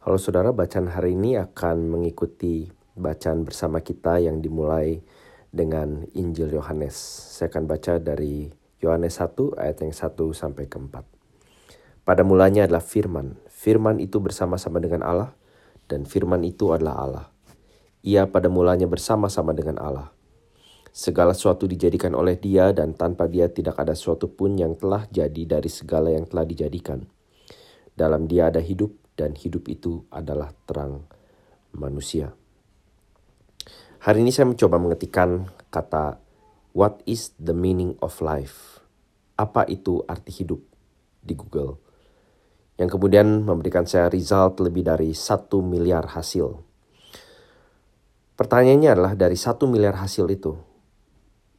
Halo saudara, bacaan hari ini akan mengikuti bacaan bersama kita yang dimulai dengan Injil Yohanes. Saya akan baca dari Yohanes 1 ayat yang 1 sampai ke 4. Pada mulanya adalah firman. Firman itu bersama-sama dengan Allah dan firman itu adalah Allah. Ia pada mulanya bersama-sama dengan Allah. Segala sesuatu dijadikan oleh dia dan tanpa dia tidak ada sesuatu pun yang telah jadi dari segala yang telah dijadikan. Dalam dia ada hidup dan hidup itu adalah terang manusia. Hari ini saya mencoba mengetikkan kata What is the meaning of life? Apa itu arti hidup di Google? Yang kemudian memberikan saya result lebih dari satu miliar hasil. Pertanyaannya adalah dari satu miliar hasil itu,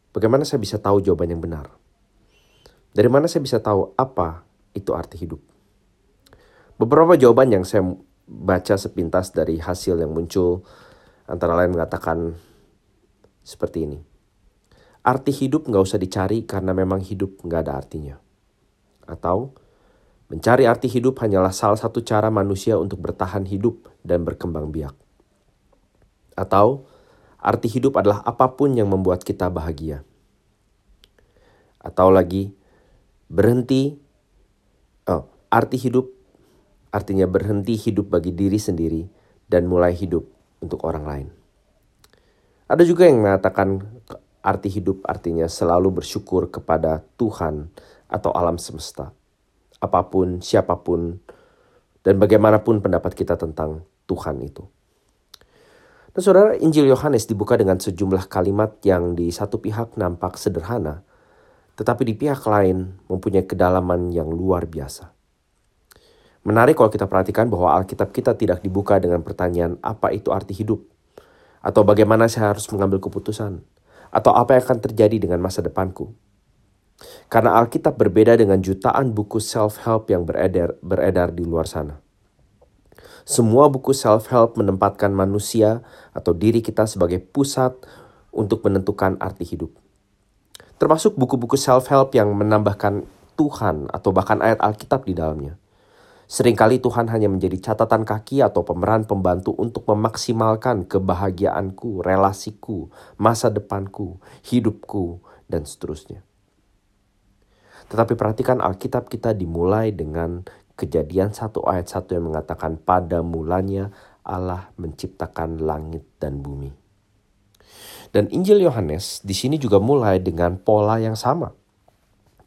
bagaimana saya bisa tahu jawaban yang benar? Dari mana saya bisa tahu apa itu arti hidup? Beberapa jawaban yang saya baca sepintas dari hasil yang muncul antara lain mengatakan seperti ini. Arti hidup nggak usah dicari karena memang hidup nggak ada artinya. Atau mencari arti hidup hanyalah salah satu cara manusia untuk bertahan hidup dan berkembang biak. Atau arti hidup adalah apa pun yang membuat kita bahagia. Atau lagi berhenti. Oh, arti hidup artinya berhenti hidup bagi diri sendiri dan mulai hidup untuk orang lain. Ada juga yang mengatakan arti hidup artinya selalu bersyukur kepada Tuhan atau alam semesta. Apa pun, siapa pun, dan bagaimanapun pendapat kita tentang Tuhan itu. Nah saudara, Injil Yohanes dibuka dengan sejumlah kalimat yang di satu pihak nampak sederhana, tetapi di pihak lain mempunyai kedalaman yang luar biasa. Menarik kalau kita perhatikan bahwa Alkitab kita tidak dibuka dengan pertanyaan apa itu arti hidup. Atau bagaimana saya harus mengambil keputusan. Atau apa yang akan terjadi dengan masa depanku. Karena Alkitab berbeda dengan jutaan buku self-help yang beredar, beredar di luar sana. Semua buku self-help menempatkan manusia atau diri kita sebagai pusat untuk menentukan arti hidup. Termasuk buku-buku self-help yang menambahkan Tuhan atau bahkan ayat Alkitab di dalamnya. Seringkali Tuhan hanya menjadi catatan kaki atau pemeran pembantu untuk memaksimalkan kebahagiaanku, relasiku, masa depanku, hidupku, dan seterusnya. Tetapi perhatikan Alkitab kita dimulai dengan kejadian satu ayat satu yang mengatakan pada mulanya Allah menciptakan langit dan bumi. Dan Injil Yohanes di sini juga mulai dengan pola yang sama.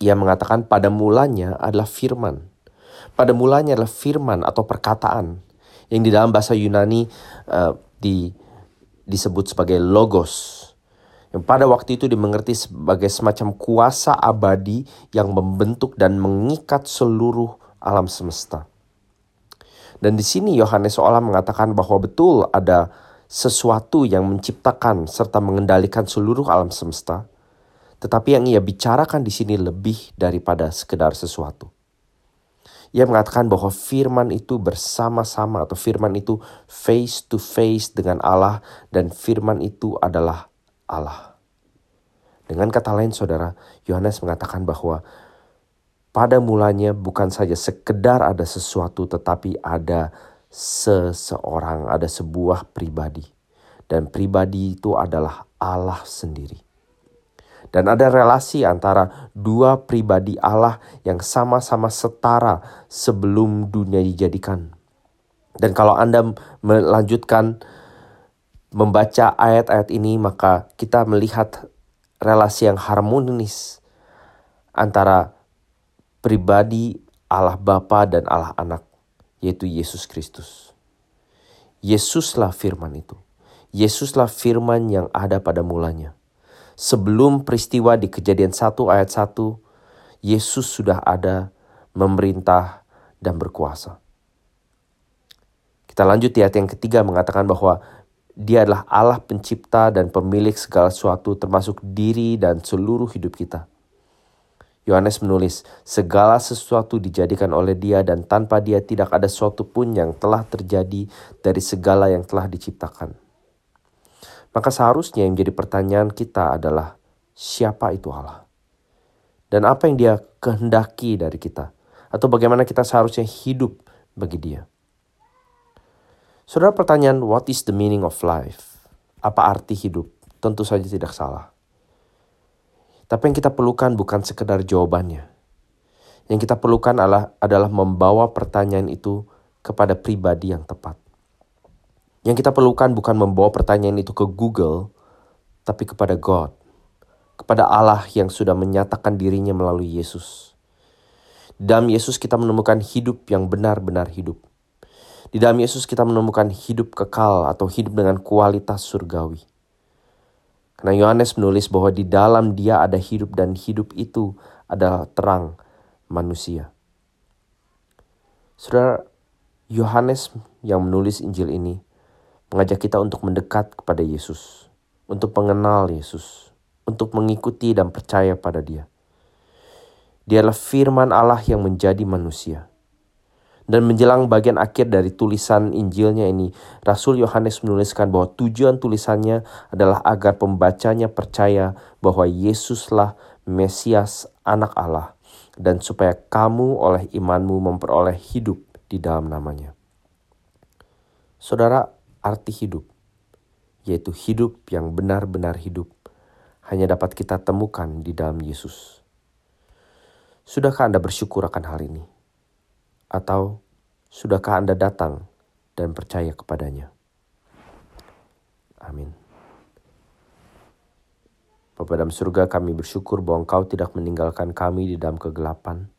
Ia mengatakan pada mulanya adalah firman pada mulanya adalah firman atau perkataan yang di dalam bahasa Yunani uh, di, disebut sebagai logos. Yang pada waktu itu dimengerti sebagai semacam kuasa abadi yang membentuk dan mengikat seluruh alam semesta. Dan di sini Yohanes seolah mengatakan bahwa betul ada sesuatu yang menciptakan serta mengendalikan seluruh alam semesta. Tetapi yang ia bicarakan di sini lebih daripada sekedar sesuatu. Ia mengatakan bahwa firman itu bersama-sama atau firman itu face to face dengan Allah dan firman itu adalah Allah. Dengan kata lain saudara, Yohanes mengatakan bahwa pada mulanya bukan saja sekedar ada sesuatu tetapi ada seseorang, ada sebuah pribadi. Dan pribadi itu adalah Allah sendiri. Dan ada relasi antara dua pribadi Allah yang sama-sama setara sebelum dunia dijadikan. Dan kalau Anda melanjutkan membaca ayat-ayat ini, maka kita melihat relasi yang harmonis antara pribadi Allah Bapa dan Allah Anak, yaitu Yesus Kristus. Yesuslah firman itu. Yesuslah firman yang ada pada mulanya sebelum peristiwa di kejadian 1 ayat 1, Yesus sudah ada memerintah dan berkuasa. Kita lanjut di ayat yang ketiga mengatakan bahwa dia adalah Allah pencipta dan pemilik segala sesuatu termasuk diri dan seluruh hidup kita. Yohanes menulis, segala sesuatu dijadikan oleh dia dan tanpa dia tidak ada sesuatu pun yang telah terjadi dari segala yang telah diciptakan. Maka seharusnya yang menjadi pertanyaan kita adalah siapa itu Allah? Dan apa yang dia kehendaki dari kita? Atau bagaimana kita seharusnya hidup bagi dia? Saudara pertanyaan, what is the meaning of life? Apa arti hidup? Tentu saja tidak salah. Tapi yang kita perlukan bukan sekedar jawabannya. Yang kita perlukan adalah, adalah membawa pertanyaan itu kepada pribadi yang tepat. Yang kita perlukan bukan membawa pertanyaan itu ke Google, tapi kepada God, kepada Allah yang sudah menyatakan dirinya melalui Yesus. Dalam Yesus kita menemukan hidup yang benar-benar hidup. Di dalam Yesus kita menemukan hidup kekal atau hidup dengan kualitas surgawi. Karena Yohanes menulis bahwa di dalam dia ada hidup dan hidup itu adalah terang manusia. Saudara, Yohanes yang menulis Injil ini mengajak kita untuk mendekat kepada Yesus, untuk mengenal Yesus, untuk mengikuti dan percaya pada Dia. Dialah firman Allah yang menjadi manusia. Dan menjelang bagian akhir dari tulisan Injilnya ini, Rasul Yohanes menuliskan bahwa tujuan tulisannya adalah agar pembacanya percaya bahwa Yesuslah Mesias anak Allah dan supaya kamu oleh imanmu memperoleh hidup di dalam namanya. Saudara, arti hidup, yaitu hidup yang benar-benar hidup, hanya dapat kita temukan di dalam Yesus. Sudahkah Anda bersyukur akan hal ini? Atau sudahkah Anda datang dan percaya kepadanya? Amin. Bapa dalam surga kami bersyukur bahwa Engkau tidak meninggalkan kami di dalam kegelapan,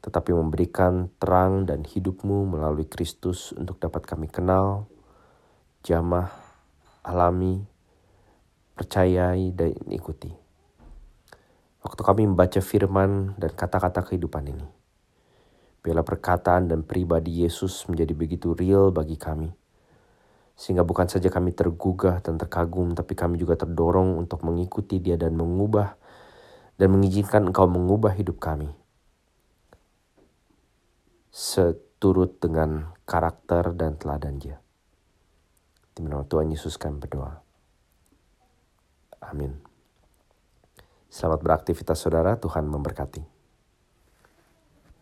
tetapi memberikan terang dan hidupmu melalui Kristus untuk dapat kami kenal, jamah, alami, percayai, dan ikuti. Waktu kami membaca firman dan kata-kata kehidupan ini, Biarlah perkataan dan pribadi Yesus menjadi begitu real bagi kami. Sehingga bukan saja kami tergugah dan terkagum, tapi kami juga terdorong untuk mengikuti dia dan mengubah dan mengizinkan engkau mengubah hidup kami. Seturut dengan karakter dan teladan dia. Di nama Tuhan Yesus kami berdoa. Amin. Selamat beraktivitas saudara, Tuhan memberkati.